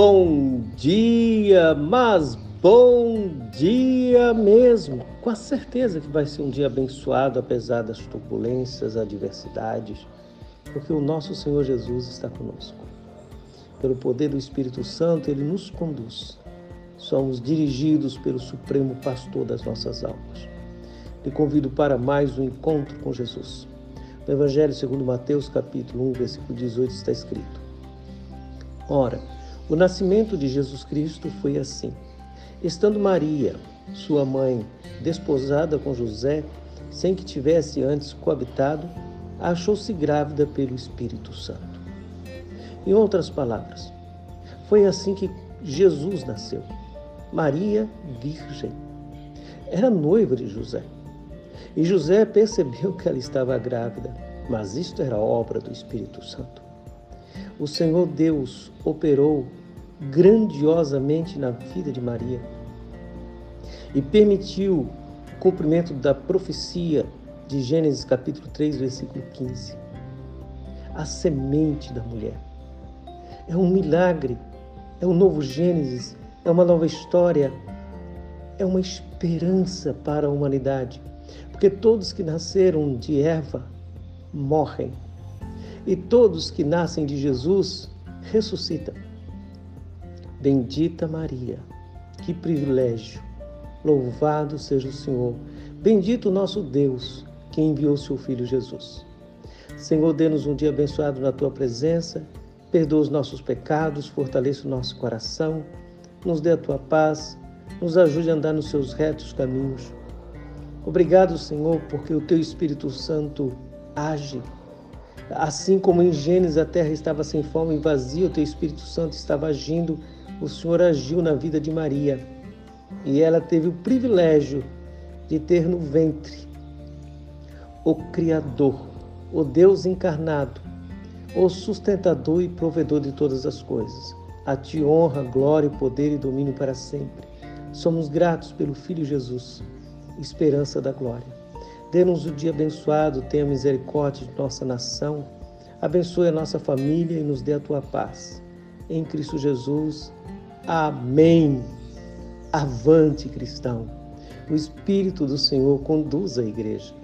Bom dia, mas bom dia mesmo. Com a certeza que vai ser um dia abençoado, apesar das turbulências, adversidades, porque o nosso Senhor Jesus está conosco. Pelo poder do Espírito Santo, ele nos conduz. Somos dirigidos pelo Supremo Pastor das nossas almas. Te convido para mais um encontro com Jesus. No Evangelho segundo Mateus, capítulo 1, versículo 18, está escrito: Ora, o nascimento de Jesus Cristo foi assim. Estando Maria, sua mãe, desposada com José, sem que tivesse antes coabitado, achou-se grávida pelo Espírito Santo. Em outras palavras, foi assim que Jesus nasceu. Maria, virgem. Era noiva de José. E José percebeu que ela estava grávida, mas isto era obra do Espírito Santo. O Senhor Deus operou grandiosamente na vida de Maria e permitiu o cumprimento da profecia de Gênesis capítulo 3, versículo 15. A semente da mulher. É um milagre, é um novo Gênesis, é uma nova história, é uma esperança para a humanidade. Porque todos que nasceram de Eva morrem, e todos que nascem de Jesus ressuscitam. Bendita Maria, que privilégio! Louvado seja o Senhor. Bendito o nosso Deus, que enviou seu Filho Jesus. Senhor, dê-nos um dia abençoado na tua presença, perdoa os nossos pecados, fortaleça o nosso coração, nos dê a tua paz, nos ajude a andar nos seus retos caminhos. Obrigado, Senhor, porque o teu Espírito Santo age. Assim como em Gênesis a terra estava sem forma e vazia, o teu Espírito Santo estava agindo o Senhor agiu na vida de Maria e ela teve o privilégio de ter no ventre o Criador, o Deus encarnado, o sustentador e provedor de todas as coisas. A ti honra, glória, poder e domínio para sempre. Somos gratos pelo Filho Jesus, esperança da glória. Dê-nos o dia abençoado, tenha misericórdia de nossa nação, abençoe a nossa família e nos dê a tua paz em Cristo Jesus. Amém. Avante, cristão. O Espírito do Senhor conduz a igreja.